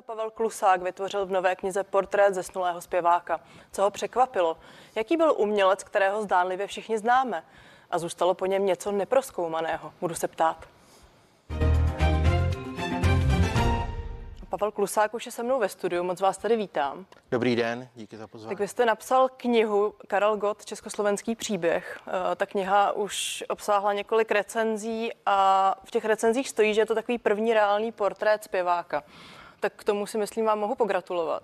Hudebnísta Pavel Klusák vytvořil v nové knize portrét zesnulého zpěváka. Co ho překvapilo? Jaký byl umělec, kterého zdánlivě všichni známe? A zůstalo po něm něco neproskoumaného? Budu se ptát. Pavel Klusák už je se mnou ve studiu, moc vás tady vítám. Dobrý den, díky za pozvání. Tak vy jste napsal knihu Karel Gott, Československý příběh. Eh, ta kniha už obsáhla několik recenzí a v těch recenzích stojí, že je to takový první reálný portrét zpěváka tak k tomu si myslím vám mohu pogratulovat.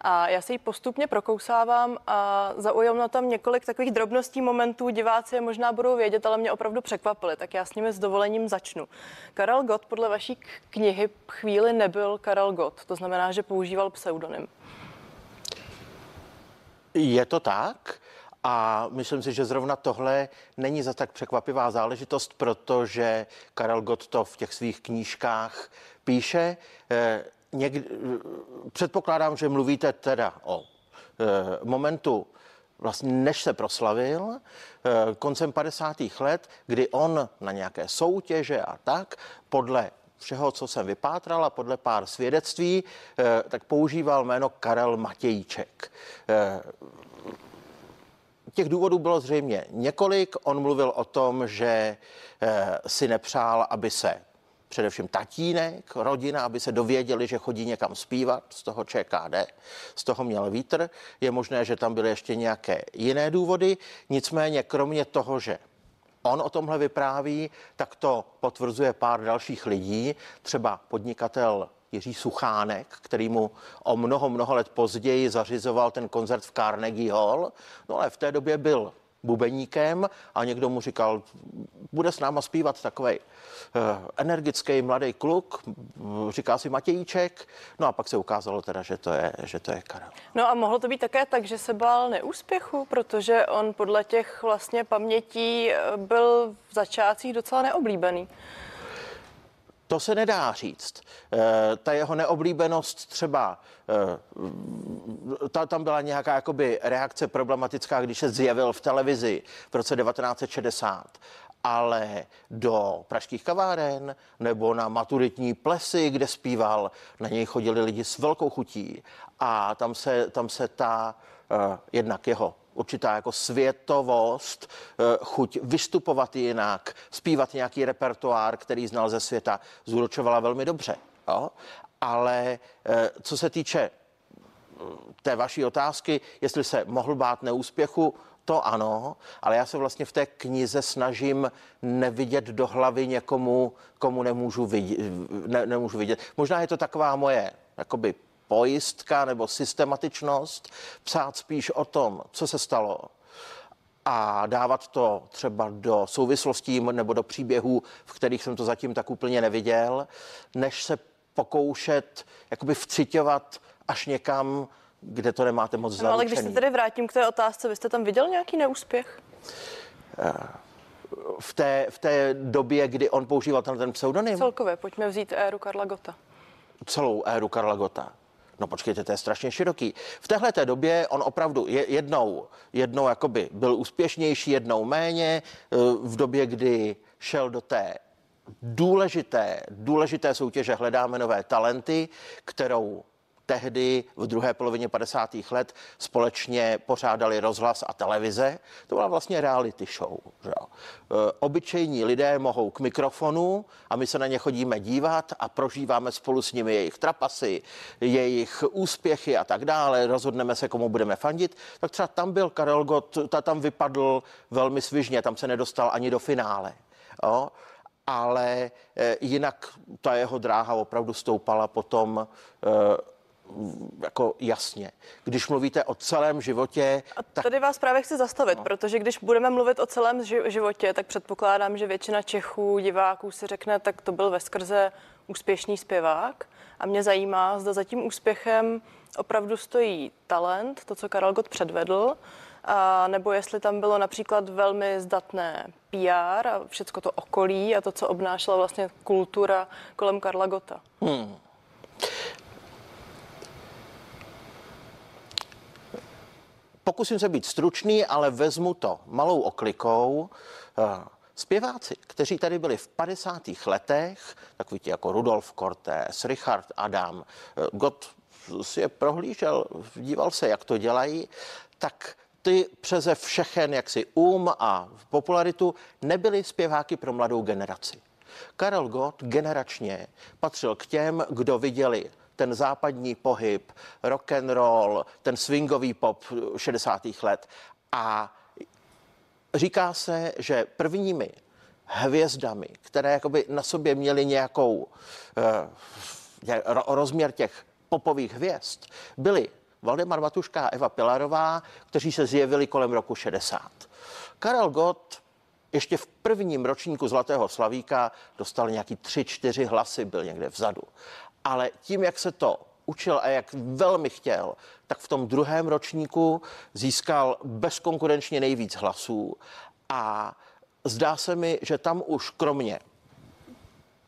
A já se ji postupně prokousávám a zaujalo tam několik takových drobností momentů, diváci je možná budou vědět, ale mě opravdu překvapili, tak já s nimi s dovolením začnu. Karel Gott podle vaší knihy chvíli nebyl Karel Gott, to znamená, že používal pseudonym. Je to tak? A myslím si, že zrovna tohle není za tak překvapivá záležitost, protože Karel Gott to v těch svých knížkách píše. Eh, někdy, předpokládám, že mluvíte teda o e, momentu, vlastně než se proslavil, e, koncem 50. let, kdy on na nějaké soutěže a tak, podle všeho, co jsem vypátral a podle pár svědectví, e, tak používal jméno Karel Matějček. Těch důvodů bylo zřejmě několik. On mluvil o tom, že si nepřál, aby se především tatínek, rodina, aby se dověděli, že chodí někam zpívat z toho ČKD, z toho měl vítr. Je možné, že tam byly ještě nějaké jiné důvody. Nicméně, kromě toho, že on o tomhle vypráví, tak to potvrzuje pár dalších lidí, třeba podnikatel Jiří Suchánek, který mu o mnoho, mnoho let později zařizoval ten koncert v Carnegie Hall. No ale v té době byl bubeníkem a někdo mu říkal, bude s náma zpívat takový eh, energický mladý kluk, říká si Matějíček, no a pak se ukázalo teda, že to je, že to je Karel. No a mohlo to být také tak, že se bál neúspěchu, protože on podle těch vlastně pamětí eh, byl v začátcích docela neoblíbený. To se nedá říct. E, ta jeho neoblíbenost třeba, e, ta, tam byla nějaká jakoby reakce problematická, když se zjevil v televizi v roce 1960 ale do pražských kaváren nebo na maturitní plesy, kde zpíval, na něj chodili lidi s velkou chutí a tam se, tam se ta uh, jednak jeho určitá jako světovost, eh, chuť vystupovat jinak, zpívat nějaký repertoár, který znal ze světa, zúročovala velmi dobře. Jo? Ale eh, co se týče mm, té vaší otázky, jestli se mohl bát neúspěchu, to ano, ale já se vlastně v té knize snažím nevidět do hlavy někomu, komu nemůžu vidět. Ne, nemůžu vidět. Možná je to taková moje jakoby pojistka nebo systematičnost, psát spíš o tom, co se stalo a dávat to třeba do souvislostí nebo do příběhů, v kterých jsem to zatím tak úplně neviděl, než se pokoušet jakoby vcitovat až někam, kde to nemáte moc zaručený. No, ale když se tedy vrátím k té otázce, vy jste tam viděl nějaký neúspěch? Eh, v té, v té době, kdy on používal ten, ten pseudonym? Celkově, pojďme vzít éru Karla Gota. Celou éru Karla Gota. No počkejte, to je strašně široký. V téhle té době on opravdu jednou, jednou jakoby byl úspěšnější, jednou méně. Eh, v době, kdy šel do té důležité, důležité soutěže Hledáme nové talenty, kterou tehdy v druhé polovině 50. let společně pořádali rozhlas a televize. To byla vlastně reality show. Že? E, obyčejní lidé mohou k mikrofonu a my se na ně chodíme dívat a prožíváme spolu s nimi jejich trapasy, jejich úspěchy a tak dále. Rozhodneme se, komu budeme fandit. Tak třeba tam byl Karel Gott, ta tam vypadl velmi svižně, tam se nedostal ani do finále. Jo? ale e, jinak ta jeho dráha opravdu stoupala potom e, jako jasně. Když mluvíte o celém životě... A tady tak... vás právě chci zastavit, no. protože když budeme mluvit o celém životě, tak předpokládám, že většina Čechů, diváků si řekne, tak to byl ve skrze úspěšný zpěvák. A mě zajímá, zda za tím úspěchem opravdu stojí talent, to, co Karel Gott předvedl, a nebo jestli tam bylo například velmi zdatné PR a všechno to okolí a to, co obnášela vlastně kultura kolem Karla Gota. Hmm. Pokusím se být stručný, ale vezmu to malou oklikou. Eh, Zpěváci, kteří tady byli v 50. letech, takový ti jako Rudolf Cortés, Richard Adam, eh, Gott si je prohlížel, díval se, jak to dělají, tak ty přeze všechen jaksi um a popularitu nebyly zpěváky pro mladou generaci. Karel Gott generačně patřil k těm, kdo viděli ten západní pohyb, rock and roll, ten swingový pop 60. let a říká se, že prvními hvězdami, které jakoby na sobě měly nějakou eh, rozměr těch popových hvězd, byly Valdemar Matuška a Eva Pilarová, kteří se zjevili kolem roku 60. Karel Gott ještě v prvním ročníku Zlatého Slavíka dostal nějaký tři, čtyři hlasy, byl někde vzadu. Ale tím, jak se to učil a jak velmi chtěl, tak v tom druhém ročníku získal bezkonkurenčně nejvíc hlasů a zdá se mi, že tam už kromě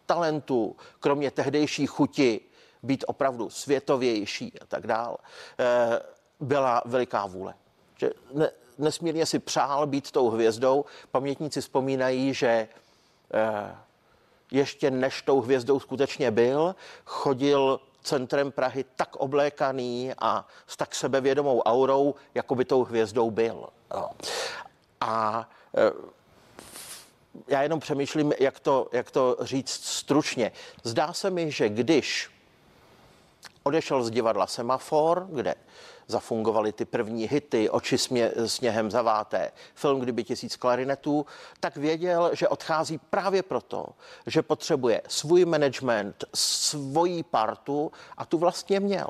talentu, kromě tehdejší chuti být opravdu světovější a tak dál, eh, byla veliká vůle. Že ne, nesmírně si přál být tou hvězdou. Pamětníci vzpomínají, že eh, ještě než tou hvězdou skutečně byl, chodil centrem Prahy tak oblékaný a s tak sebevědomou aurou, jako by tou hvězdou byl. A eh, já jenom přemýšlím, jak to, jak to říct stručně. Zdá se mi, že když odešel z divadla Semafor, kde zafungovaly ty první hity, oči smě, sněhem zaváté, film Kdyby tisíc klarinetů, tak věděl, že odchází právě proto, že potřebuje svůj management, svoji partu a tu vlastně měl.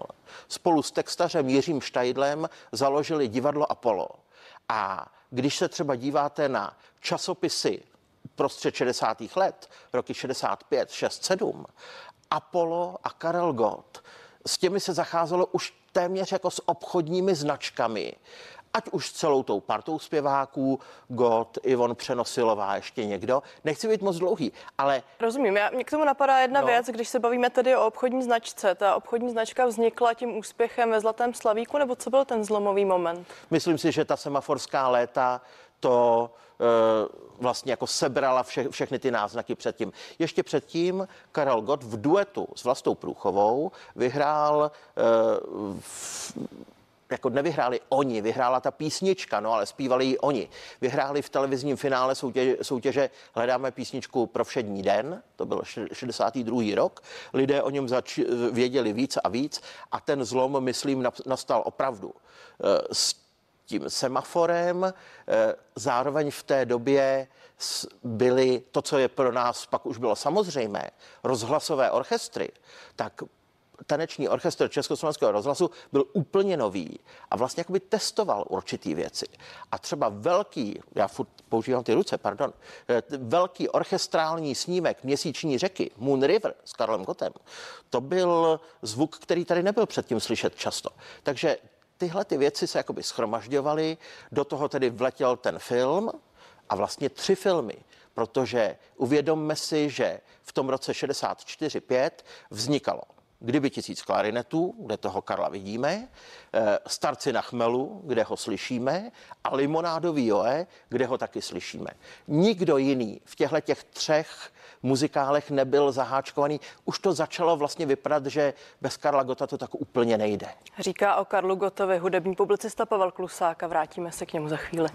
Spolu s textařem Jiřím Štajdlem založili divadlo Apollo. A když se třeba díváte na časopisy prostřed 60. let, roky 65, 6, 7, Apollo a Karel Gott s těmi se zacházelo už téměř jako s obchodními značkami. Ať už celou tou partou zpěváků, God, Ivon Přenosilová, ještě někdo. Nechci být moc dlouhý, ale... Rozumím, já, mě k tomu napadá jedna no. věc, když se bavíme tedy o obchodní značce. Ta obchodní značka vznikla tím úspěchem ve Zlatém Slavíku, nebo co byl ten zlomový moment? Myslím si, že ta semaforská léta to e, vlastně jako sebrala vše, všechny ty náznaky předtím. Ještě předtím Karel Gott v duetu s Vlastou Průchovou vyhrál e, v, jako nevyhráli oni, vyhrála ta písnička, no ale zpívali ji oni. Vyhráli v televizním finále soutěže, soutěže Hledáme písničku pro všední den, to byl 62. rok. Lidé o něm zač, věděli víc a víc a ten zlom, myslím, nastal opravdu. E, s tím semaforem. Eh, zároveň v té době byly to, co je pro nás pak už bylo samozřejmé, rozhlasové orchestry, tak taneční orchestr Československého rozhlasu byl úplně nový a vlastně jakoby testoval určitý věci. A třeba velký, já furt používám ty ruce, pardon, eh, velký orchestrální snímek Měsíční řeky, Moon River s Karlem Gotem, to byl zvuk, který tady nebyl předtím slyšet často. Takže tyhle ty věci se jakoby schromažďovaly, do toho tedy vletěl ten film a vlastně tři filmy, protože uvědomme si, že v tom roce 64-5 vznikalo Kdyby tisíc klarinetů, kde toho Karla vidíme, eh, Starci na chmelu, kde ho slyšíme, a Limonádový Joe, kde ho taky slyšíme. Nikdo jiný v těchto těch třech muzikálech nebyl zaháčkovaný. Už to začalo vlastně vypadat, že bez Karla Gota to tak úplně nejde. Říká o Karlu Gotovi hudební publicista Pavel Klusák a vrátíme se k němu za chvíli.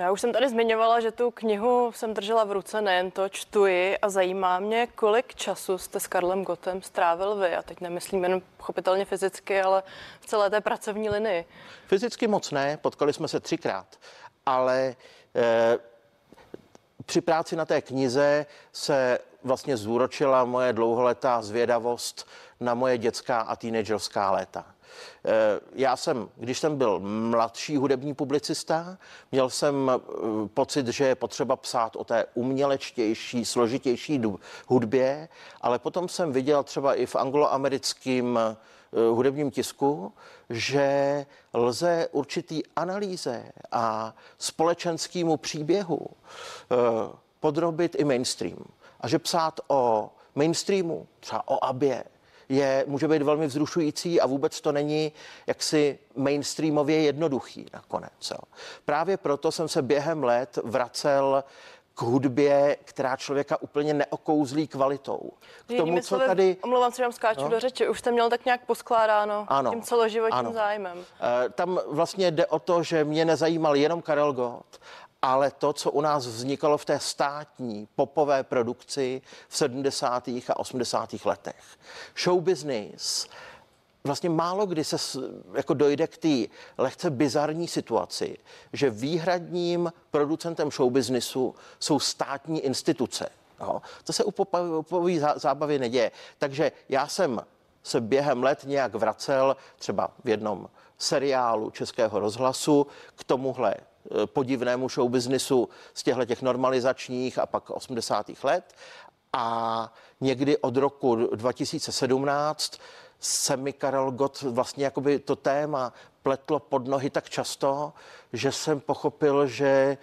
No, já už jsem tady zmiňovala, že tu knihu jsem držela v ruce, nejen to čtuji a zajímá mě, kolik času jste s Karlem Gotem strávil vy. A teď nemyslím jen pochopitelně fyzicky, ale v celé té pracovní linii. Fyzicky moc ne, potkali jsme se třikrát, ale eh, při práci na té knize se vlastně zúročila moje dlouholetá zvědavost na moje dětská a teenagerská léta. Eh, já jsem, když jsem byl mladší hudební publicista, měl jsem eh, pocit, že je potřeba psát o té umělečtější, složitější hudbě, ale potom jsem viděl třeba i v angloamerickém eh, hudebním tisku, že lze určitý analýze a společenskému příběhu podrobit i mainstream. A že psát o mainstreamu, třeba o Abě, je, může být velmi vzrušující a vůbec to není jaksi mainstreamově jednoduchý nakonec. Jo. Právě proto jsem se během let vracel k hudbě, která člověka úplně neokouzlí kvalitou. K tomu, co slovy, tady... Omlouvám se, že vám skáču no? do řeči. Už jste měl tak nějak poskládáno ano, tím celoživotním ano. zájmem. E, tam vlastně jde o to, že mě nezajímal jenom Karel Gott, ale to, co u nás vznikalo v té státní popové produkci v 70. a 80. letech. Show business, vlastně málo kdy se jako dojde k té lehce bizarní situaci, že výhradním producentem showbiznisu jsou státní instituce. Jo. To se u popové zábavy neděje. Takže já jsem se během let nějak vracel třeba v jednom seriálu Českého rozhlasu k tomuhle podivnému showbiznisu z těchto těch normalizačních a pak 80. let. A někdy od roku 2017 se mi Karel Gott vlastně jakoby to téma pletlo pod nohy tak často, že jsem pochopil, že,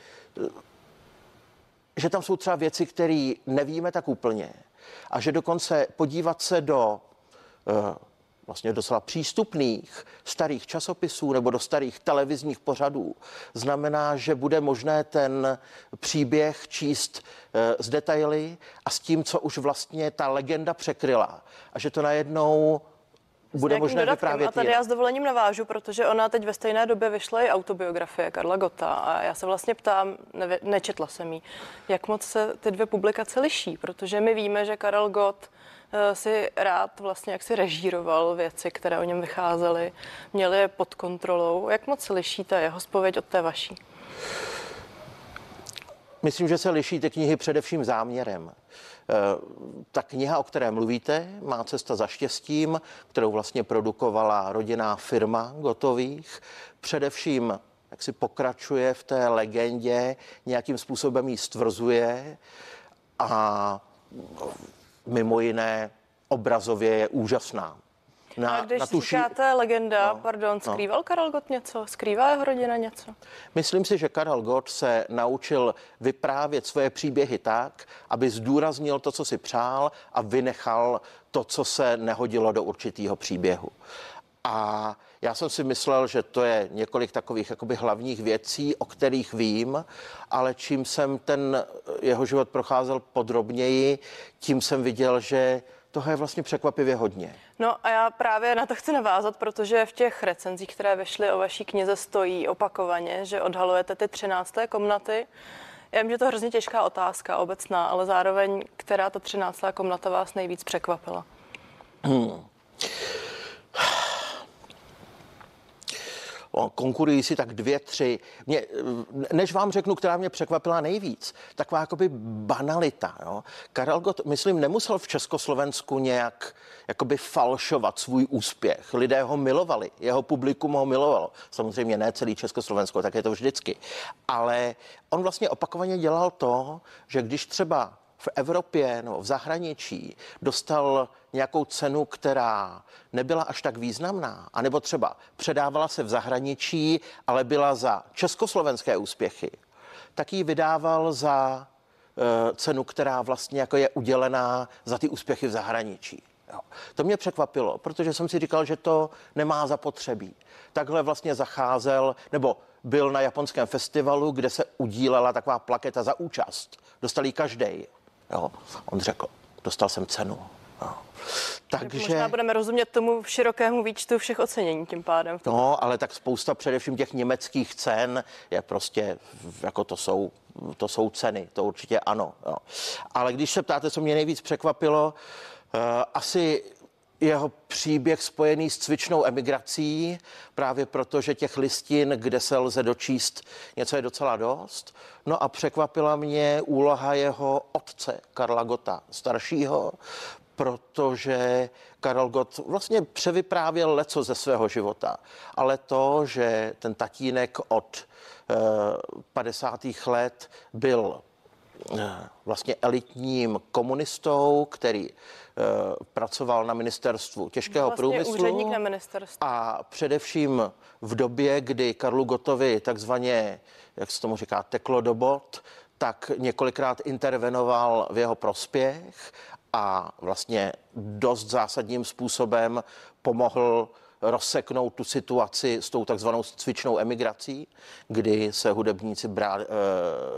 že tam jsou třeba věci, které nevíme tak úplně a že dokonce podívat se do eh, vlastně docela přístupných starých časopisů nebo do starých televizních pořadů znamená, že bude možné ten příběh číst eh, z detaily a s tím, co už vlastně ta legenda překryla. A že to najednou bude možné dodatkem. vyprávět A tady já s dovolením navážu, protože ona teď ve stejné době vyšla i autobiografie Karla Gota a já se vlastně ptám, ne, nečetla jsem jí, jak moc se ty dvě publikace liší, protože my víme, že Karel Gott si rád vlastně jak si režíroval věci, které o něm vycházely, měli je pod kontrolou. Jak moc se liší ta jeho spověď od té vaší? Myslím, že se liší ty knihy především záměrem. Eh, ta kniha, o které mluvíte, má cesta za štěstím, kterou vlastně produkovala rodinná firma Gotových, především jak si pokračuje v té legendě, nějakým způsobem ji stvrzuje a mimo jiné obrazově je úžasná na, a když na tu říkáte legenda, no, pardon, no. skrýval no. Karel Gott něco? Skrývá jeho rodina něco? Myslím si, že Karel Gott se naučil vyprávět svoje příběhy tak, aby zdůraznil to, co si přál a vynechal to, co se nehodilo do určitého příběhu. A já jsem si myslel, že to je několik takových jakoby hlavních věcí, o kterých vím, ale čím jsem ten jeho život procházel podrobněji, tím jsem viděl, že toho je vlastně překvapivě hodně. No a já právě na to chci navázat, protože v těch recenzích, které vyšly o vaší knize, stojí opakovaně, že odhalujete ty třinácté komnaty. Já vím, že to je hrozně těžká otázka obecná, ale zároveň, která ta třináctá komnata vás nejvíc překvapila? Hmm konkurují si tak dvě, tři. Mě, než vám řeknu, která mě překvapila nejvíc, taková jakoby banalita. Jo? Karel Gott, myslím, nemusel v Československu nějak jakoby falšovat svůj úspěch. Lidé ho milovali, jeho publikum ho milovalo. Samozřejmě ne celý Československo, tak je to vždycky. Ale on vlastně opakovaně dělal to, že když třeba v Evropě nebo v zahraničí dostal nějakou cenu, která nebyla až tak významná, anebo třeba předávala se v zahraničí, ale byla za československé úspěchy, tak ji vydával za e, cenu, která vlastně jako je udělená za ty úspěchy v zahraničí. Jo. To mě překvapilo, protože jsem si říkal, že to nemá zapotřebí. Takhle vlastně zacházel, nebo byl na japonském festivalu, kde se udílela taková plaketa za účast. Dostali každý. Jo. On řekl, dostal jsem cenu. Jo. Takže... Možná budeme rozumět tomu širokému výčtu všech ocenění tím pádem. No, ale tak spousta především těch německých cen je prostě, jako to jsou, to jsou ceny, to určitě ano. Jo. Ale když se ptáte, co mě nejvíc překvapilo, uh, asi jeho příběh spojený s cvičnou emigrací, právě proto, že těch listin, kde se lze dočíst, něco je docela dost. No a překvapila mě úloha jeho otce, Karla Gota staršího, protože Karel Gott vlastně převyprávěl leco ze svého života. Ale to, že ten tatínek od 50. Eh, let byl eh, vlastně elitním komunistou, který pracoval na ministerstvu těžkého vlastně průmyslu. Úředník na ministerstvu. A především v době, kdy Karlu Gotovi takzvaně, jak se tomu říká, teklo do bod, tak několikrát intervenoval v jeho prospěch a vlastně dost zásadním způsobem pomohl rozseknout tu situaci s tou takzvanou cvičnou emigrací, kdy se hudebníci brá, eh,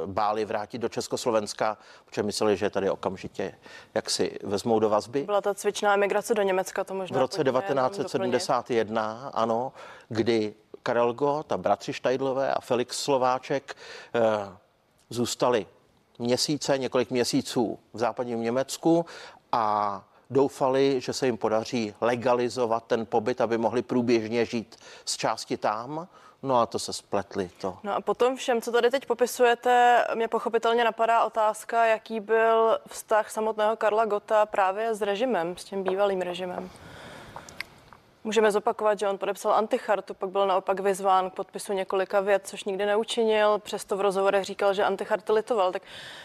báli vrátit do Československa, protože mysleli, že tady okamžitě jak si vezmou do vazby. Byla ta cvičná emigrace do Německa, to možná V roce 1971, ano, kdy Karel Gott a bratři Štajdlové a Felix Slováček eh, zůstali měsíce, několik měsíců v západním Německu a doufali, že se jim podaří legalizovat ten pobyt, aby mohli průběžně žít z části tam. No a to se spletli to. No a potom všem, co tady teď popisujete, mě pochopitelně napadá otázka, jaký byl vztah samotného Karla Gota právě s režimem, s tím bývalým režimem. Můžeme zopakovat, že on podepsal antichartu, pak byl naopak vyzván k podpisu několika věd, což nikdy neučinil. Přesto v rozhovorech říkal, že anticharty litoval. Tak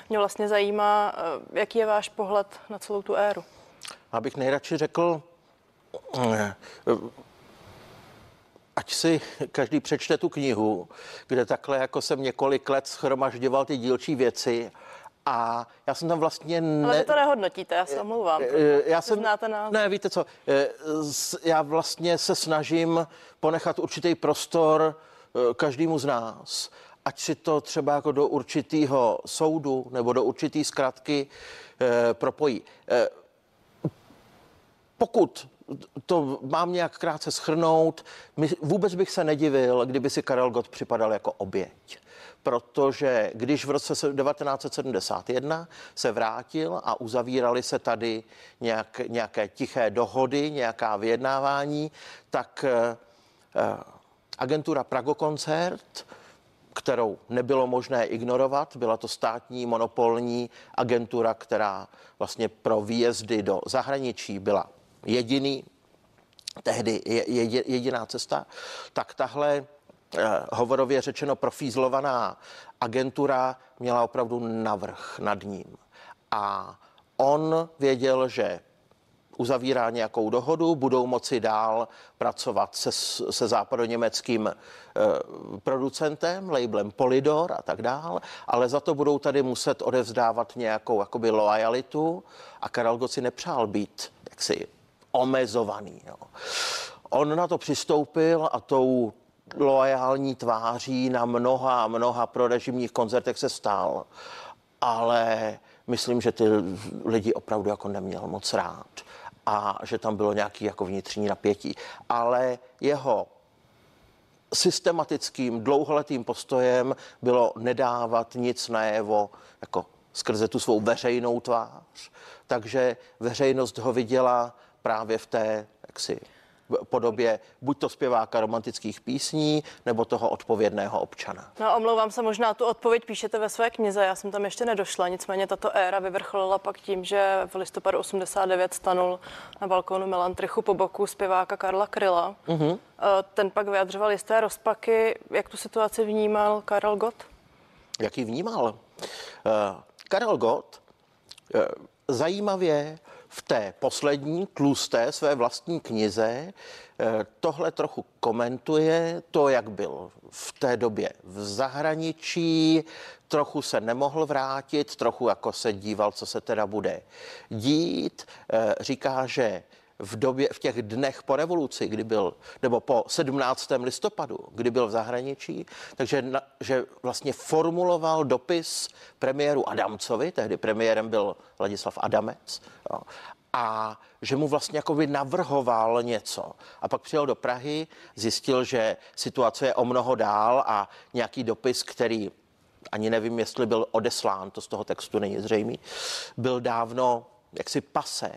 mě vlastně zajímá, eh, jaký je váš pohled na celou tu éru. Abych nejradši řekl, eh, ať si každý přečte tu knihu, kde takhle jako jsem několik let schromažďoval ty dílčí věci a já jsem tam vlastně... Ne... Ale vy to nehodnotíte, já se omlouvám. Eh, eh, já jsem... Znáte nás. Ne, víte co, já vlastně se snažím ponechat určitý prostor každému z nás, ať si to třeba jako do určitého soudu nebo do určitý zkratky propojí pokud to mám nějak krátce schrnout, vůbec bych se nedivil, kdyby si Karel Gott připadal jako oběť. Protože když v roce 1971 se vrátil a uzavírali se tady nějak, nějaké tiché dohody, nějaká vyjednávání, tak eh, eh agentura Pragokoncert, kterou nebylo možné ignorovat. Byla to státní monopolní agentura, která vlastně pro výjezdy do zahraničí byla jediný, tehdy jediná cesta, tak tahle eh, hovorově řečeno profízlovaná agentura měla opravdu navrh nad ním. A on věděl, že uzavírá nějakou dohodu, budou moci dál pracovat se, se západoněmeckým e, producentem, labelem Polydor a tak dál, ale za to budou tady muset odevzdávat nějakou jakoby loajalitu a Karel Gott si nepřál být jaksi omezovaný. Jo. On na to přistoupil a tou loajální tváří na mnoha, mnoha prorežimních koncertech se stál, ale myslím, že ty lidi opravdu jako neměl moc rád a že tam bylo nějaký jako vnitřní napětí. Ale jeho systematickým dlouholetým postojem bylo nedávat nic najevo jako skrze tu svou veřejnou tvář. Takže veřejnost ho viděla právě v té jaksi, podobě buď to zpěváka romantických písní, nebo toho odpovědného občana. No omlouvám se, možná tu odpověď píšete ve své knize, já jsem tam ještě nedošla, nicméně tato éra vyvrcholila pak tím, že v listopadu 89 stanul na balkónu Melantrichu po boku zpěváka Karla Kryla. Mm-hmm. Ten pak vyjadřoval jisté rozpaky. Jak tu situaci vnímal Karel Gott? Jaký vnímal? Uh, Karel Gott uh, zajímavě v té poslední tlusté své vlastní knize eh, tohle trochu komentuje, to, jak byl v té době v zahraničí, trochu se nemohl vrátit, trochu jako se díval, co se teda bude dít. Eh, říká, že v době, v těch dnech po revoluci, kdy byl, nebo po 17. listopadu, kdy byl v zahraničí, takže na, že vlastně formuloval dopis premiéru Adamcovi, tehdy premiérem byl Ladislav Adamec, jo, a že mu vlastně jako by navrhoval něco. A pak přijel do Prahy, zjistil, že situace je o mnoho dál a nějaký dopis, který ani nevím, jestli byl odeslán, to z toho textu není zřejmý, byl dávno jaksi pasé.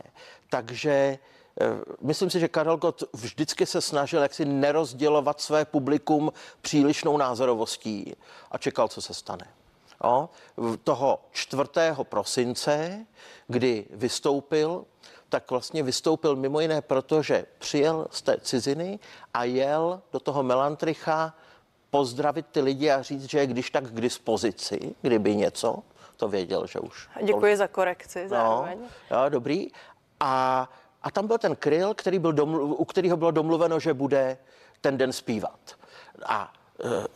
Takže myslím si, že Karel Gott vždycky se snažil jaksi nerozdělovat své publikum přílišnou názorovostí a čekal, co se stane. Jo? Toho 4. prosince, kdy vystoupil, tak vlastně vystoupil mimo jiné proto, že přijel z té ciziny a jel do toho Melantricha pozdravit ty lidi a říct, že je když tak k dispozici, kdyby něco, to věděl, že už. Děkuji za korekci zároveň. No, jo, dobrý. A a tam byl ten kryl, který byl domlu, u kterého bylo domluveno, že bude ten den zpívat. A e,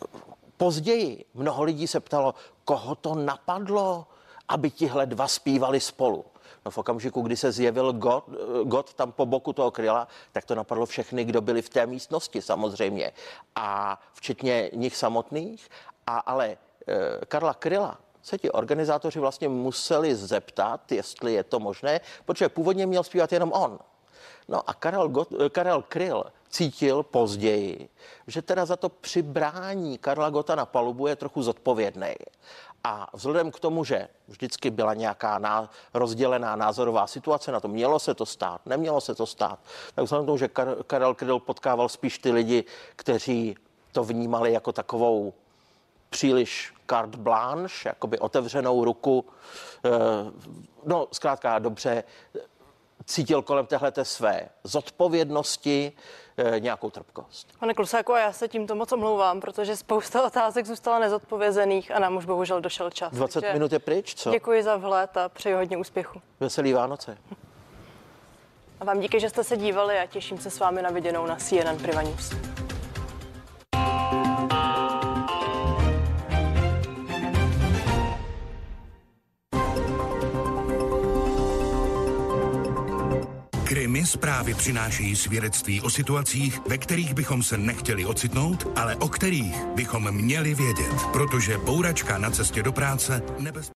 později mnoho lidí se ptalo, koho to napadlo, aby tihle dva zpívali spolu. No v okamžiku, kdy se zjevil God, God tam po boku toho kryla, tak to napadlo všechny, kdo byli v té místnosti samozřejmě. A včetně nich samotných. A ale e, Karla Kryla se ti organizátoři vlastně museli zeptat, jestli je to možné, protože původně měl zpívat jenom on. No a Karel, Got, Karel Kryl cítil později, že teda za to přibrání Karla Gota na palubu je trochu zodpovědný. A vzhledem k tomu, že vždycky byla nějaká ná, rozdělená názorová situace na to, mělo se to stát, nemělo se to stát, tak vzhledem k tomu, že Kar- Karel Kryl potkával spíš ty lidi, kteří to vnímali jako takovou příliš carte blanche, jakoby otevřenou ruku, eh, no zkrátka dobře, cítil kolem téhleté své zodpovědnosti e, nějakou trpkost. Pane Klusáku, a já se tímto moc omlouvám, protože spousta otázek zůstala nezodpovězených a nám už bohužel došel čas. 20 Takže minut je pryč, co? Děkuji za vhled a přeji hodně úspěchu. Veselý Vánoce. A vám díky, že jste se dívali a těším se s vámi na viděnou na CNN Prima News. Krimi zprávy přinášejí svědectví o situacích, ve kterých bychom se nechtěli ocitnout, ale o kterých bychom měli vědět, protože bouračka na cestě do práce nebez...